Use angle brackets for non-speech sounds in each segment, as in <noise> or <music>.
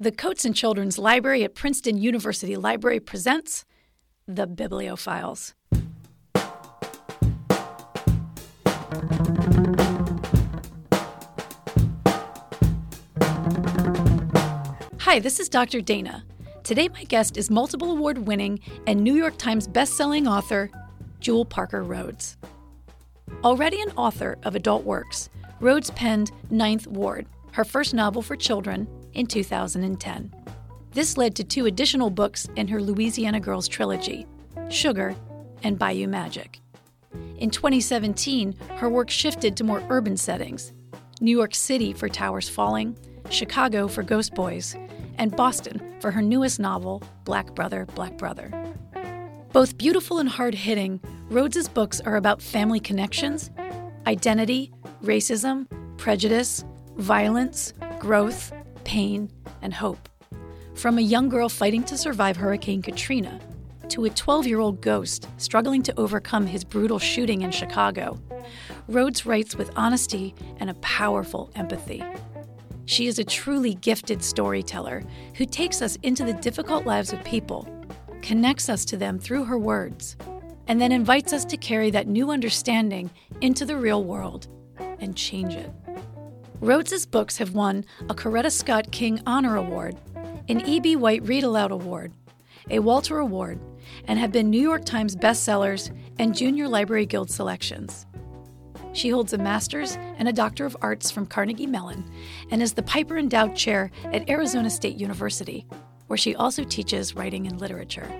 The Cotsen Children's Library at Princeton University Library presents The Bibliophiles. Hi, this is Dr. Dana. Today, my guest is multiple award winning and New York Times bestselling author Jewell Parker Rhodes. Already an author of adult works, Rhodes penned Ninth Ward, her first novel for children, in 2010. This led to two additional books in her Louisiana Girls trilogy Sugar and Bayou Magic. In 2017, her work shifted to more urban settings New York City for Towers Falling, Chicago for Ghost Boys, and Boston for her newest novel, Black Brother, Black Brother. Both beautiful and hard hitting, Rhodes's books are about family connections, identity, racism, prejudice, violence, growth, pain, and hope. From a young girl fighting to survive Hurricane Katrina to a 12 year old ghost struggling to overcome his brutal shooting in Chicago, Rhodes writes with honesty and a powerful empathy. She is a truly gifted storyteller who takes us into the difficult lives of people, connects us to them through her words, and then invites us to carry that new understanding into the real world and change it. Rhodes's books have won a Coretta Scott King Honor Award, an E.B. White Read Aloud Award, a Walter Award, and have been New York Times bestsellers and Junior Library Guild selections. She holds a master's and a doctor of arts from Carnegie Mellon and is the Piper Endowed Chair at Arizona State University, where she also teaches writing and literature.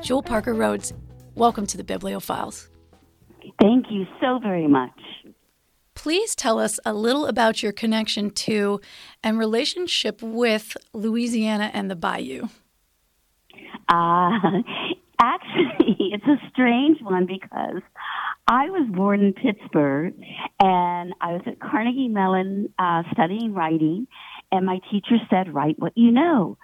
Jewell Parker Rhodes, welcome to the Bibliophiles. Thank you so very much. Please tell us a little about your connection to and relationship with Louisiana and the Bayou. Uh, <laughs> actually, <laughs> it's a strange one because I was born in Pittsburgh and I was at Carnegie Mellon uh, studying writing, and my teacher said, Write what you know.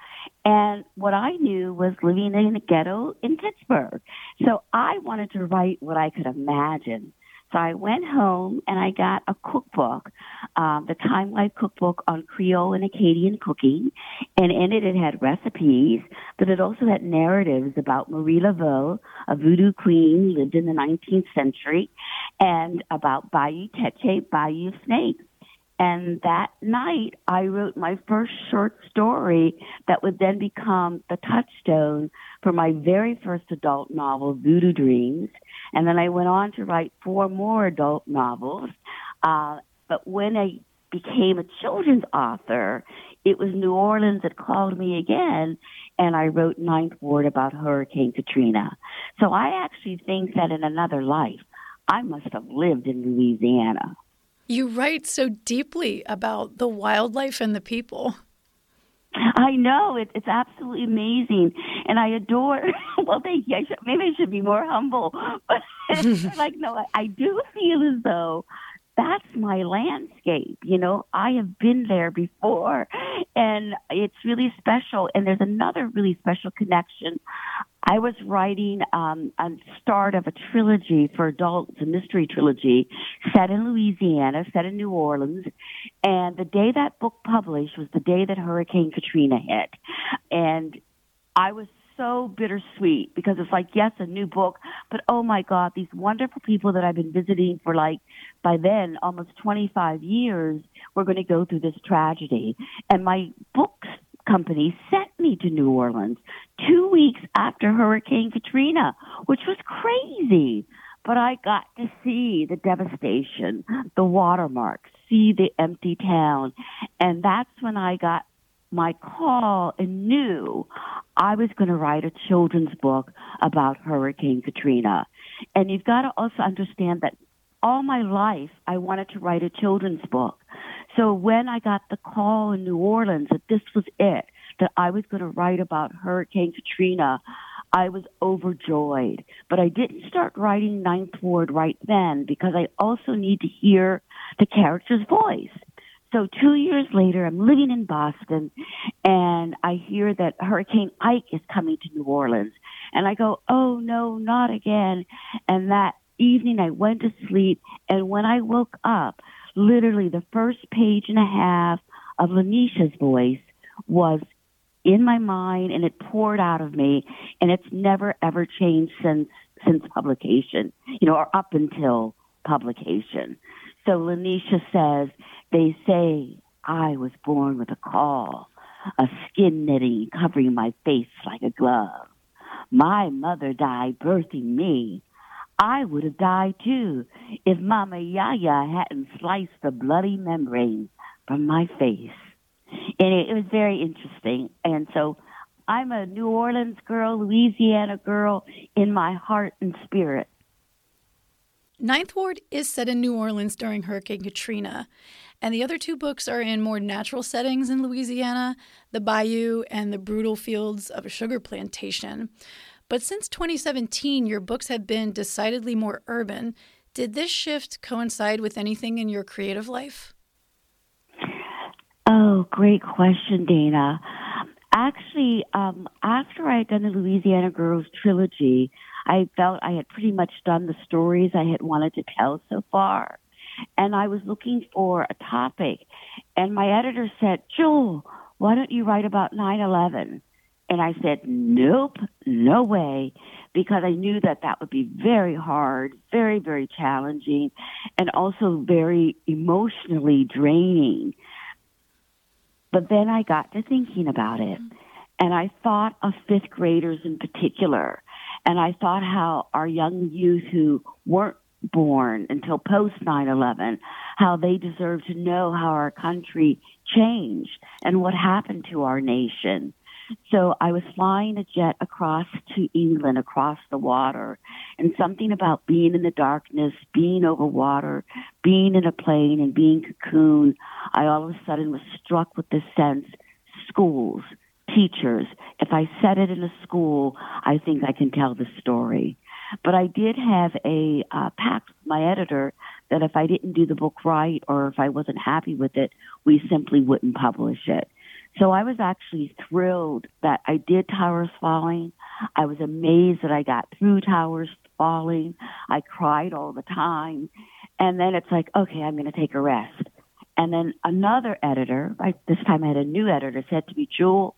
And what I knew was living in a ghetto in Pittsburgh. So I wanted to write what I could imagine. So I went home and I got a cookbook, um, the Time Life cookbook on Creole and Acadian cooking. And in it, it had recipes, but it also had narratives about Marie Laveau, a voodoo queen lived in the 19th century, and about Bayou Teche, Bayou Snakes. And that night, I wrote my first short story that would then become the touchstone for my very first adult novel, Voodoo Dreams. And then I went on to write four more adult novels. Uh, but when I became a children's author, it was New Orleans that called me again, and I wrote Ninth Ward about Hurricane Katrina. So I actually think that in another life, I must have lived in Louisiana. You write so deeply about the wildlife and the people. I know it, it's absolutely amazing, and I adore. <laughs> Well, thank you. I should, maybe I should be more humble, <laughs> but <laughs> like no, I, I do feel as though that's my landscape. You know, I have been there before and it's really special. And there's another really special connection. I was writing um, a start of a trilogy for adults, a mystery trilogy set in Louisiana, set in New Orleans. And the day that book published was the day that Hurricane Katrina hit. And I was so bittersweet because it's like, yes, a new book, but oh my God, these wonderful people that I've been visiting for like, by then, almost 25 years, were going to go through this tragedy. And my books company sent me to New Orleans two weeks after Hurricane Katrina, which was crazy. But I got to see the devastation, the watermarks, see the empty town. And that's when I got my call and knew I was going to write a children's book about Hurricane Katrina. And you've got to also understand that all my life I wanted to write a children's book. So when I got the call in New Orleans that this was it, that I was going to write about Hurricane Katrina, I was overjoyed. But I didn't start writing Ninth Ward right then because I also need to hear the character's voice. So two years later, I'm living in Boston and I hear that Hurricane Ike is coming to New Orleans. And I go, oh no, not again. And that evening I went to sleep and when I woke up, literally the first page and a half of Lanesha's voice was in my mind and it poured out of me and it's never ever changed since since publication, you know, or up until publication. So Lanesha says, they say I was born with a caul, a skin knitting covering my face like a glove. My mother died birthing me. I would have died too if Mama Yaya hadn't sliced the bloody membrane from my face. And it, it was very interesting. And so I'm a New Orleans girl, Louisiana girl in my heart and spirit. Ninth Ward is set in New Orleans during Hurricane Katrina, and the other two books are in more natural settings in Louisiana, the bayou and the brutal fields of a sugar plantation. But since 2017, your books have been decidedly more urban. Did this shift coincide with anything in your creative life? Oh, great question, Dana. Actually, um, after I had done the Louisiana Girls trilogy, I felt I had pretty much done the stories I had wanted to tell so far. And I was looking for a topic. And my editor said, Jewell, why don't you write about 9 11? And I said, nope, no way, because I knew that that would be very hard, very, very challenging, and also very emotionally draining. But then I got to thinking about it, and I thought of fifth graders in particular, and I thought how our young youth who weren't born until post 9-11, how they deserve to know how our country changed and what happened to our nation. So I was flying a jet across to England, across the water, and something about being in the darkness, being over water, being in a plane and being cocooned, I all of a sudden was struck with this sense, schools, teachers, if I said it in a school, I think I can tell the story. But I did have a uh, pact with my editor that if I didn't do the book right or if I wasn't happy with it, we simply wouldn't publish it. So I was actually thrilled that I did Towers Falling. I was amazed that I got through Towers Falling. I cried all the time. And then it's like, okay, I'm going to take a rest. And then another editor, I, this time I had a new editor, said to me, Jewell,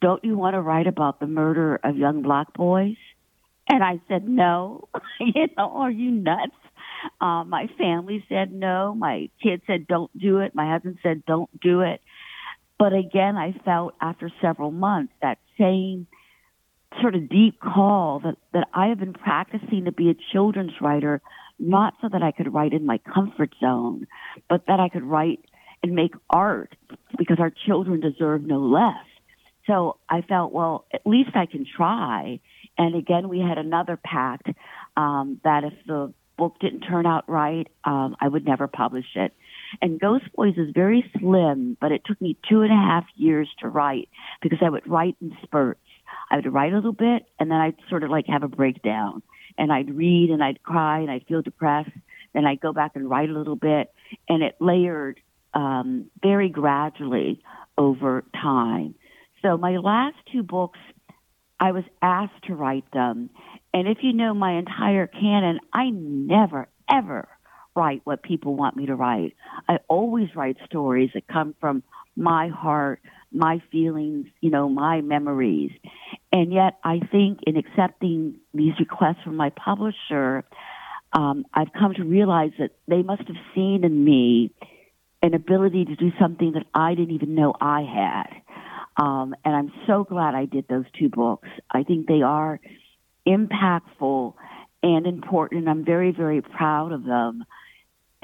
don't you want to write about the murder of young black boys? And I said, no. <laughs> you know, are you nuts? Uh, my family said no. My kids said, don't do it. My husband said, don't do it. But again, I felt after several months that same sort of deep call that, that I have been practicing to be a children's writer, not so that I could write in my comfort zone, but that I could write and make art because our children deserve no less. So I felt, well, at least I can try. And again, we had another pact um, that if the book didn't turn out right, um, I would never publish it. And Ghost Boys is very slim, but it took me two and a half years to write because I would write in spurts. I would write a little bit and then I'd sort of like have a breakdown and I'd read and I'd cry and I'd feel depressed. Then I'd go back and write a little bit and it layered um, very gradually over time. So my last two books, I was asked to write them. And if you know my entire canon, I never, ever write what people want me to write. I always write stories that come from my heart, my feelings, you know, my memories. And yet I think in accepting these requests from my publisher, um, I've come to realize that they must have seen in me an ability to do something that I didn't even know I had. Um, and I'm so glad I did those two books. I think they are impactful and important. I'm very, very proud of them.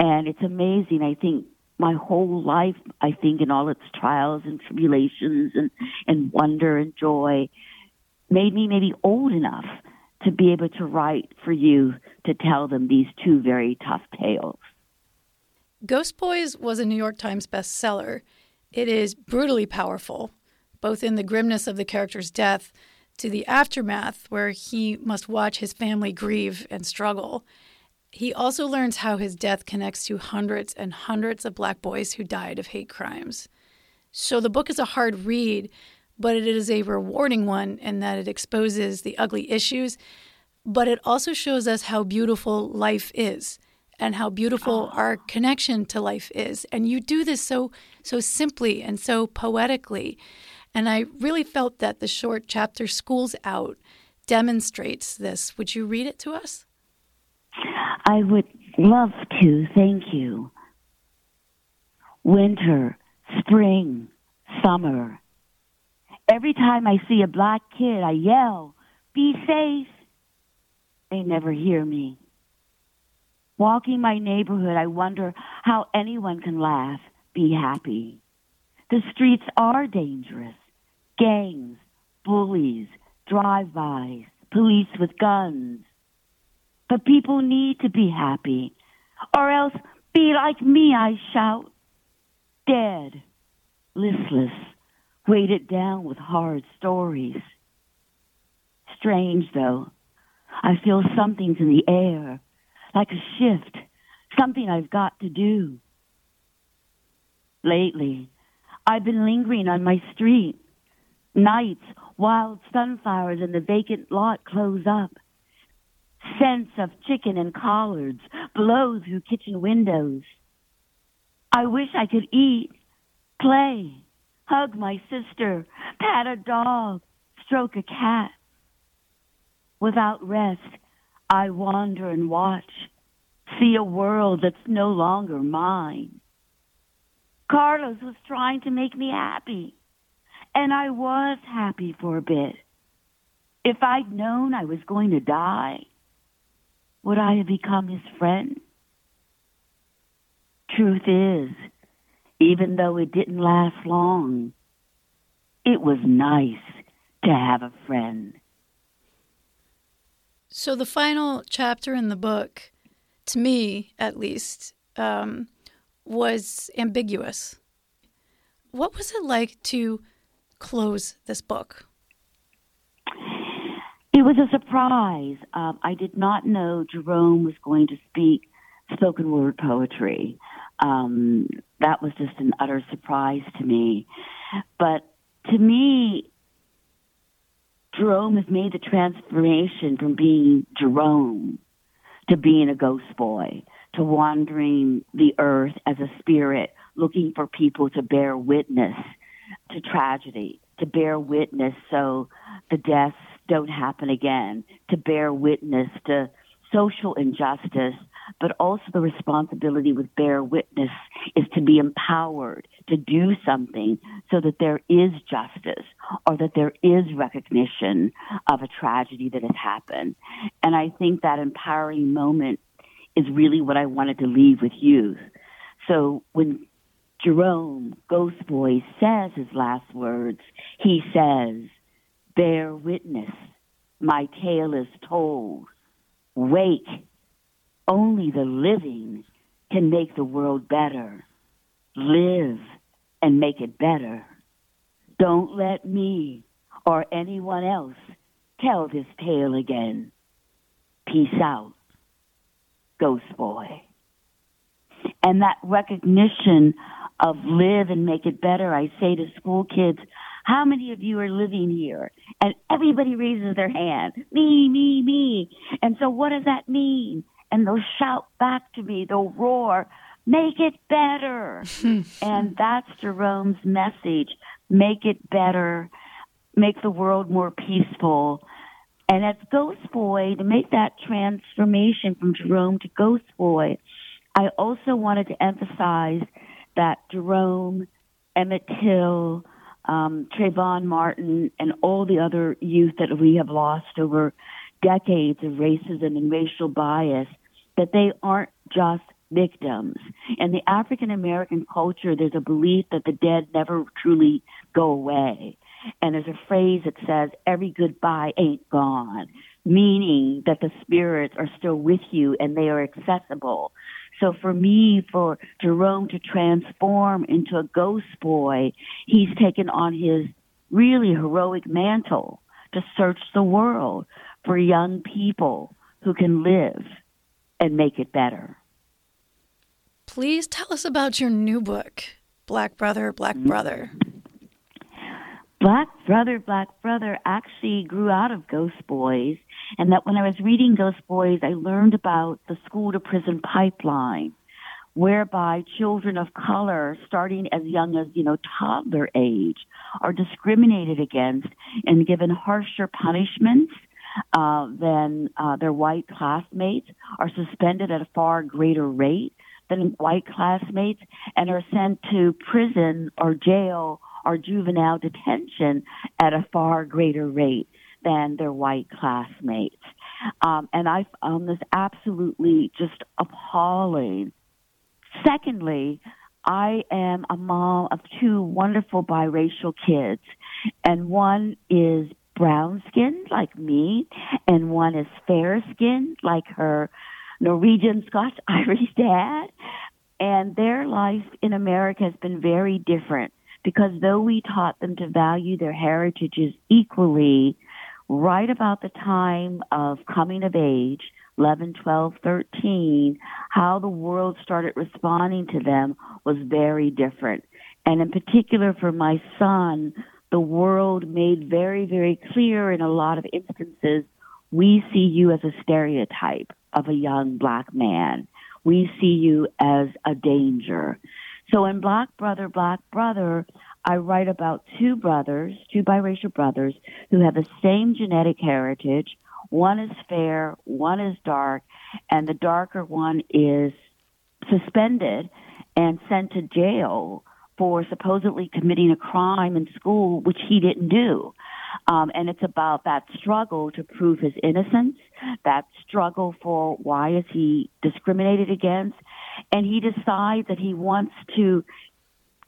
And it's amazing. I think my whole life, I think in all its trials and tribulations and, and wonder and joy made me maybe old enough to be able to write for you to tell them these two very tough tales. Ghost Boys was a New York Times bestseller. It is brutally powerful, both in the grimness of the character's death to the aftermath, where he must watch his family grieve and struggle. He also learns how his death connects to hundreds and hundreds of black boys who died of hate crimes. So the book is a hard read, but it is a rewarding one in that it exposes the ugly issues, but it also shows us how beautiful life is and how beautiful oh. our connection to life is. And you do this so so simply and so poetically. And I really felt that the short chapter, Schools Out, demonstrates this. Would you read it to us? I would love to. Thank you. Winter, spring, summer. Every time I see a black kid, I yell, Be safe. They never hear me. Walking my neighborhood, I wonder how anyone can laugh, be happy. The streets are dangerous. Gangs, bullies, drive-bys, police with guns. But people need to be happy, or else be like me, I shout. Dead, listless, weighted down with hard stories. Strange, though. I feel something's in the air, like a shift, something I've got to do. Lately, I've been lingering on my street. Nights, wild sunflowers in the vacant lot close up. Scents of chicken and collards blow through kitchen windows. I wish I could eat, play, hug my sister, pat a dog, stroke a cat. Without rest, I wander and watch, see a world that's no longer mine. Carlos was trying to make me happy, and I was happy for a bit. If I'd known I was going to die, would I have become his friend? Truth is, even though it didn't last long, it was nice to have a friend. So, the final chapter in the book, to me at least, um, was ambiguous. What was it like to close this book? It was a surprise. Um, I did not know Jerome was going to speak spoken word poetry. Um, that was just an utter surprise to me. But to me, Jerome has made the transformation from being Jerome to being a ghost boy, to wandering the earth as a spirit, looking for people to bear witness to tragedy, to bear witness so the deaths don't happen again, to bear witness to social injustice, but also the responsibility with bear witness is to be empowered to do something so that there is justice or that there is recognition of a tragedy that has happened. And I think that empowering moment is really what I wanted to leave with youth. So when Jerome Ghost Boy says his last words, he says, Bear witness, my tale is told. Wake only the living can make the world better. Live and make it better. Don't let me or anyone else tell this tale again. Peace out, Ghost Boy. And that recognition of live and make it better, I say to school kids, how many of you are living here? And everybody raises their hand. Me, me, me. And so what does that mean? and they'll shout back to me, they'll roar, make it better. <laughs> and that's Jerome's message. Make it better. Make the world more peaceful. And as Ghost Boy, to make that transformation from Jerome to Ghost Boy, I also wanted to emphasize that Jerome, Emmett Till, um, Trayvon Martin, and all the other youth that we have lost over decades of racism and racial bias that they aren't just victims. In the African American culture, there's a belief that the dead never truly go away. And there's a phrase that says, every goodbye ain't gone, meaning that the spirits are still with you and they are accessible. So for me, for Jerome to transform into a ghost boy, he's taken on his really heroic mantle to search the world for young people who can live and make it better. Please tell us about your new book, Black Brother, Black. Brother. Black Brother, Black Brother actually grew out of Ghost Boys, and that when I was reading Ghost Boys, I learned about the school to prison pipeline, whereby children of color, starting as young as, you know, toddler age, are discriminated against and given harsher punishments uh, than uh, their white classmates, are suspended at a far greater rate than white classmates, and are sent to prison or jail or juvenile detention at a far greater rate than their white classmates. Um, and I found this absolutely just appalling. Secondly, I am a mom of two wonderful biracial kids, and one is brown skinned like me, and one is fair skinned like her Norwegian Scotch <laughs> Irish dad. And their life in America has been very different because though we taught them to value their heritages equally, right about the time of coming of age, 11, 12, 13, how the world started responding to them was very different. And in particular for my son, the world made very, very clear in a lot of instances, we see you as a stereotype of a young black man. We see you as a danger. So in Black Brother, Black Brother, I write about two brothers, two biracial brothers, who have the same genetic heritage. One is fair, one is dark, and the darker one is suspended and sent to jail for supposedly committing a crime in school, which he didn't do. Um, and it's about that struggle to prove his innocence, that struggle for why is he discriminated against, and he decides that he wants to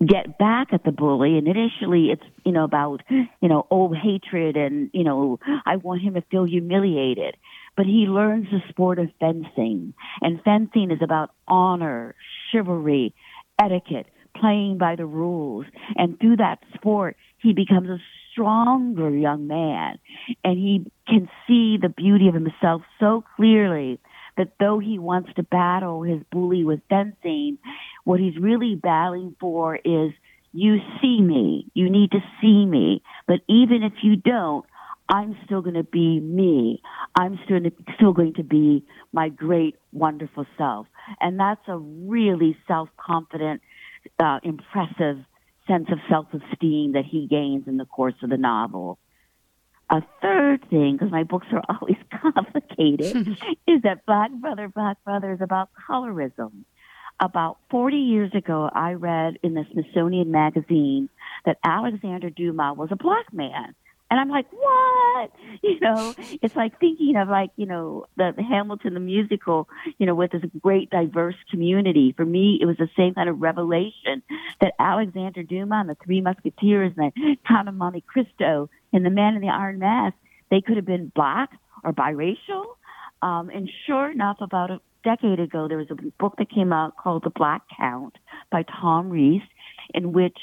get back at the bully. And initially it's you know about you know old hatred and you know i want him to feel humiliated. But he learns the sport of fencing. And fencing is about honor chivalry etiquette playing by the rules. And through that sport he becomes a stronger young man. And he can see the beauty of himself so clearly that though he wants to battle his bully with fencing what he's really battling for is you see me, you need to see me, but even if you don't, I'm still going to be me. I'm still, still going to be my great, wonderful self. And that's a really self-confident, uh, impressive sense of self-esteem that he gains in the course of the novel. A third thing, because my books are <laughs> always complicated, <laughs> is that Black Brother, Black Brother is about colorism. About 40 years ago, I read in the Smithsonian magazine that Alexander Dumas was a black man. And I'm like, what? <laughs> You know, it's like thinking of like, you know, the, the Hamilton, the musical, you know, with this great diverse community. For me, it was the same kind of revelation that Alexander Dumas and the Three Musketeers and the Count of Monte Cristo and the Man in the Iron Mask, they could have been black or biracial. Um, and sure enough, about a decade ago, there was a book that came out called The Black Count by Tom Reiss, in which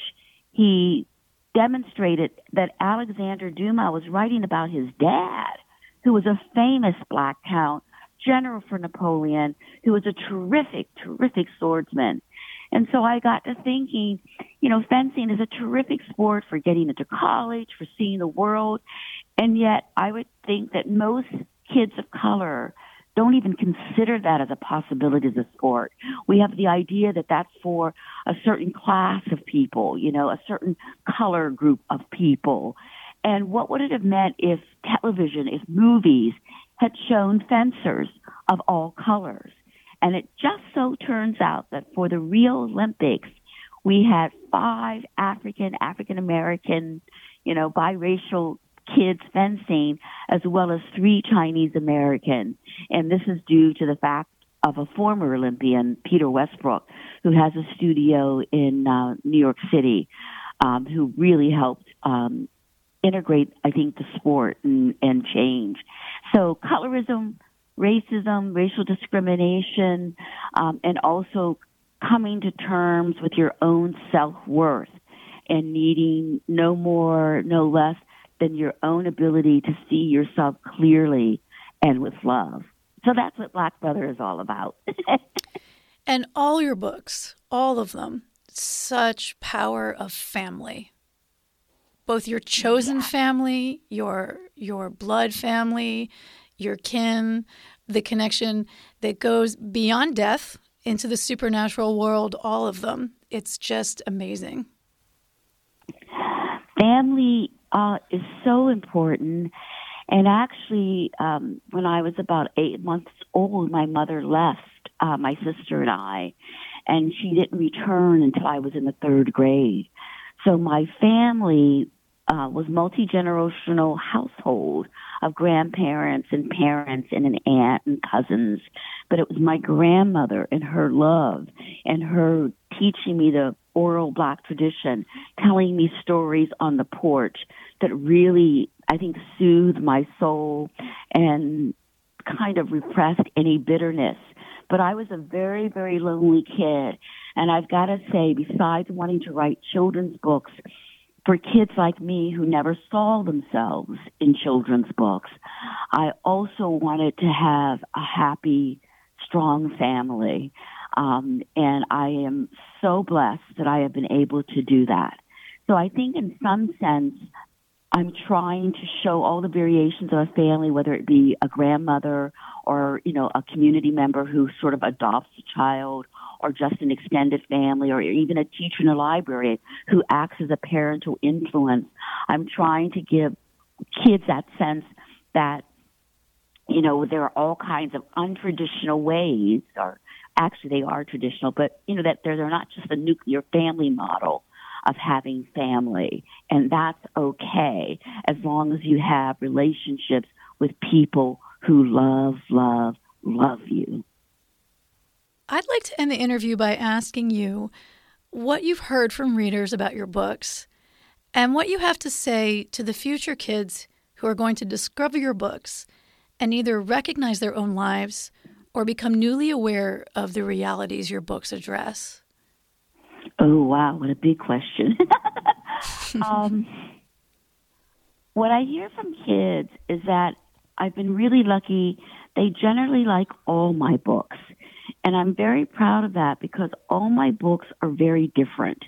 he demonstrated that Alexander Dumas was writing about his dad, who was a famous black count, general for Napoleon, who was a terrific, terrific swordsman. And so I got to thinking, you know, fencing is a terrific sport for getting into college, for seeing the world. And yet I would think that most kids of color don't even consider that as a possibility as a sport. We have the idea that that's for a certain class of people, you know, a certain color group of people. And what would it have meant if television, if movies had shown fencers of all colors? And it just so turns out that for the Rio Olympics, we had five African, African American, you know, biracial kids fencing as well as three Chinese Americans. And this is due to the fact of a former Olympian, Peter Westbrook, who has a studio in uh, New York City, um, who really helped um, integrate, I think, the sport and, and change. So colorism, racism, racial discrimination, um, and also coming to terms with your own self worth and needing no more, no less than your own ability to see yourself clearly and with love. So that's what Black Brother is all about. <laughs> and all your books, all of them, such power of family. Both your chosen yeah. family, your your blood family, your kin, the connection that goes beyond death into the supernatural world, all of them. It's just amazing. Family uh, is so important. And actually, um, when I was about eight months old, my mother left uh, my sister and I, and she didn't return until I was in the third grade. So my family uh, was multi generational household of grandparents and parents and an aunt and cousins. But it was my grandmother and her love and her teaching me the oral black tradition, telling me stories on the porch that really, I think, soothed my soul and kind of repressed any bitterness. But I was a very, very lonely kid. And I've got to say, besides wanting to write children's books, for kids like me who never saw themselves in children's books, I also wanted to have a happy, strong family. Um, and I am so blessed that I have been able to do that. So I think in some sense, I'm trying to show all the variations of a family, whether it be a grandmother or, you know, a community member who sort of adopts a child or just an extended family or even a teacher in a library who acts as a parental influence. I'm trying to give kids that sense that, you know, there are all kinds of untraditional ways or actually they are traditional, but, you know, that they're, they're not just a nuclear family model of having family. And that's okay as long as you have relationships with people who love, love, love you. I'd like to end the interview by asking you what you've heard from readers about your books and what you have to say to the future kids who are going to discover your books and either recognize their own lives or become newly aware of the realities your books address. Oh, wow. What a big question. <laughs> um, what I hear from kids is that I've been really lucky. They generally like all my books. And I'm very proud of that because all my books are very different.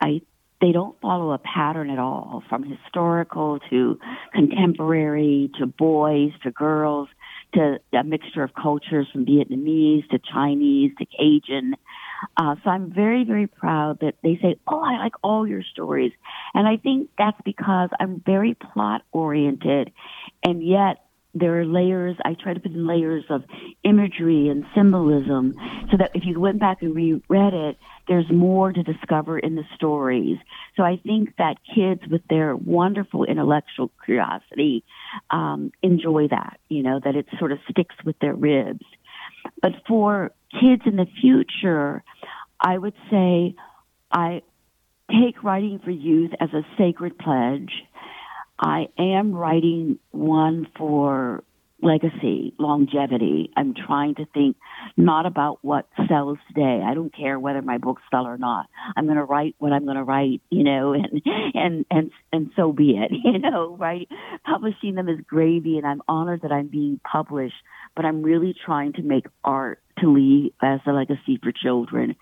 I they don't follow a pattern at all from historical to contemporary to boys to girls to a mixture of cultures from Vietnamese to Chinese to Cajun uh, so I'm very, very proud that they say, "Oh, I like all your stories," and I think that's because I'm very plot oriented, and yet there are layers. I try to put in layers of imagery and symbolism, so that if you went back and reread it, there's more to discover in the stories. So I think that kids with their wonderful intellectual curiosity um, enjoy that. You know that it sort of sticks with their ribs. But for kids in the future, I would say I take writing for youth as a sacred pledge. I am writing one for legacy, longevity. I'm trying to think not about what sells today. I don't care whether my books sell or not. I'm going to write what I'm going to write, you know, <laughs> and and and and so be it, <laughs> you know, right? Publishing them is gravy and I'm honored that I'm being published, but I'm really trying to make art to leave as a legacy for children.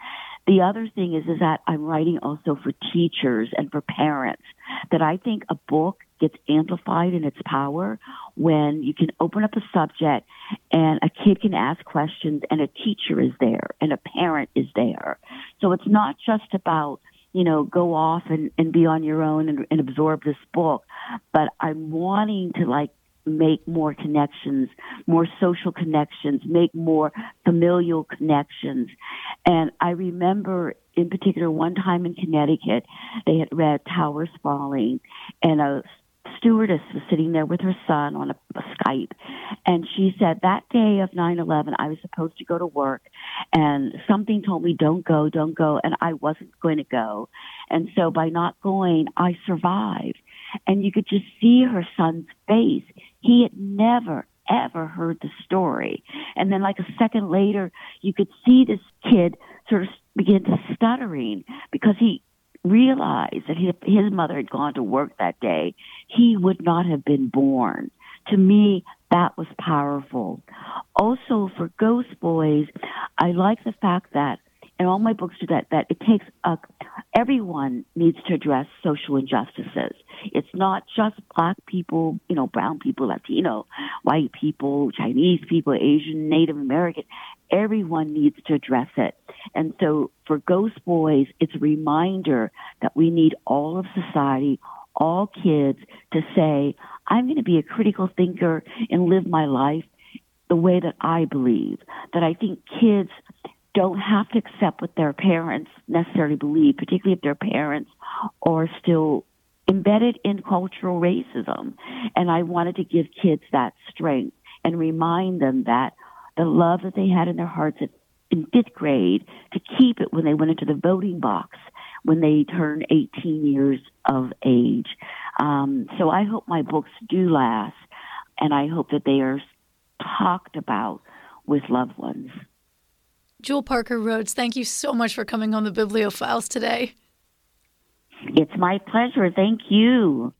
The other thing is, is that I'm writing also for teachers and for parents that I think a book gets amplified in its power when you can open up a subject and a kid can ask questions and a teacher is there and a parent is there. So it's not just about you know, go off and, and be on your own and, and absorb this book. But I'm wanting to like make more connections, more social connections, make more familial connections. And I remember in particular one time in Connecticut, they had read Towers Falling and a stewardess was sitting there with her son on a, a Skype, and she said that day of nine eleven, I was supposed to go to work, and something told me don't go, don't go, and I wasn't going to go, and so by not going, I survived, and you could just see her son's face. He had never ever heard the story, and then like a second later, you could see this kid sort of begin to stuttering because he realized that his, his mother had gone to work that day, he would not have been born. To me, that was powerful. Also, for Ghost Boys, I like the fact that, and all my books do that, that it takes a, everyone needs to address social injustices. It's not just black people, you know, brown people, Latino, white people, Chinese people, Asian, Native American. everyone needs to address it. And so for Ghost Boys, it's a reminder that we need all of society, all kids to say, I'm going to be a critical thinker and live my life the way that I believe. That I think kids don't have to accept what their parents necessarily believe, particularly if their parents are still embedded in cultural racism. And I wanted to give kids that strength and remind them that the love that they had in their hearts in fifth grade to keep it when they went into the voting box when they turn 18 years of age. Um, so I hope my books do last, and I hope that they are talked about with loved ones. Jewell Parker Rhodes, thank you so much for coming on the Bibliophiles today. It's my pleasure. Thank you.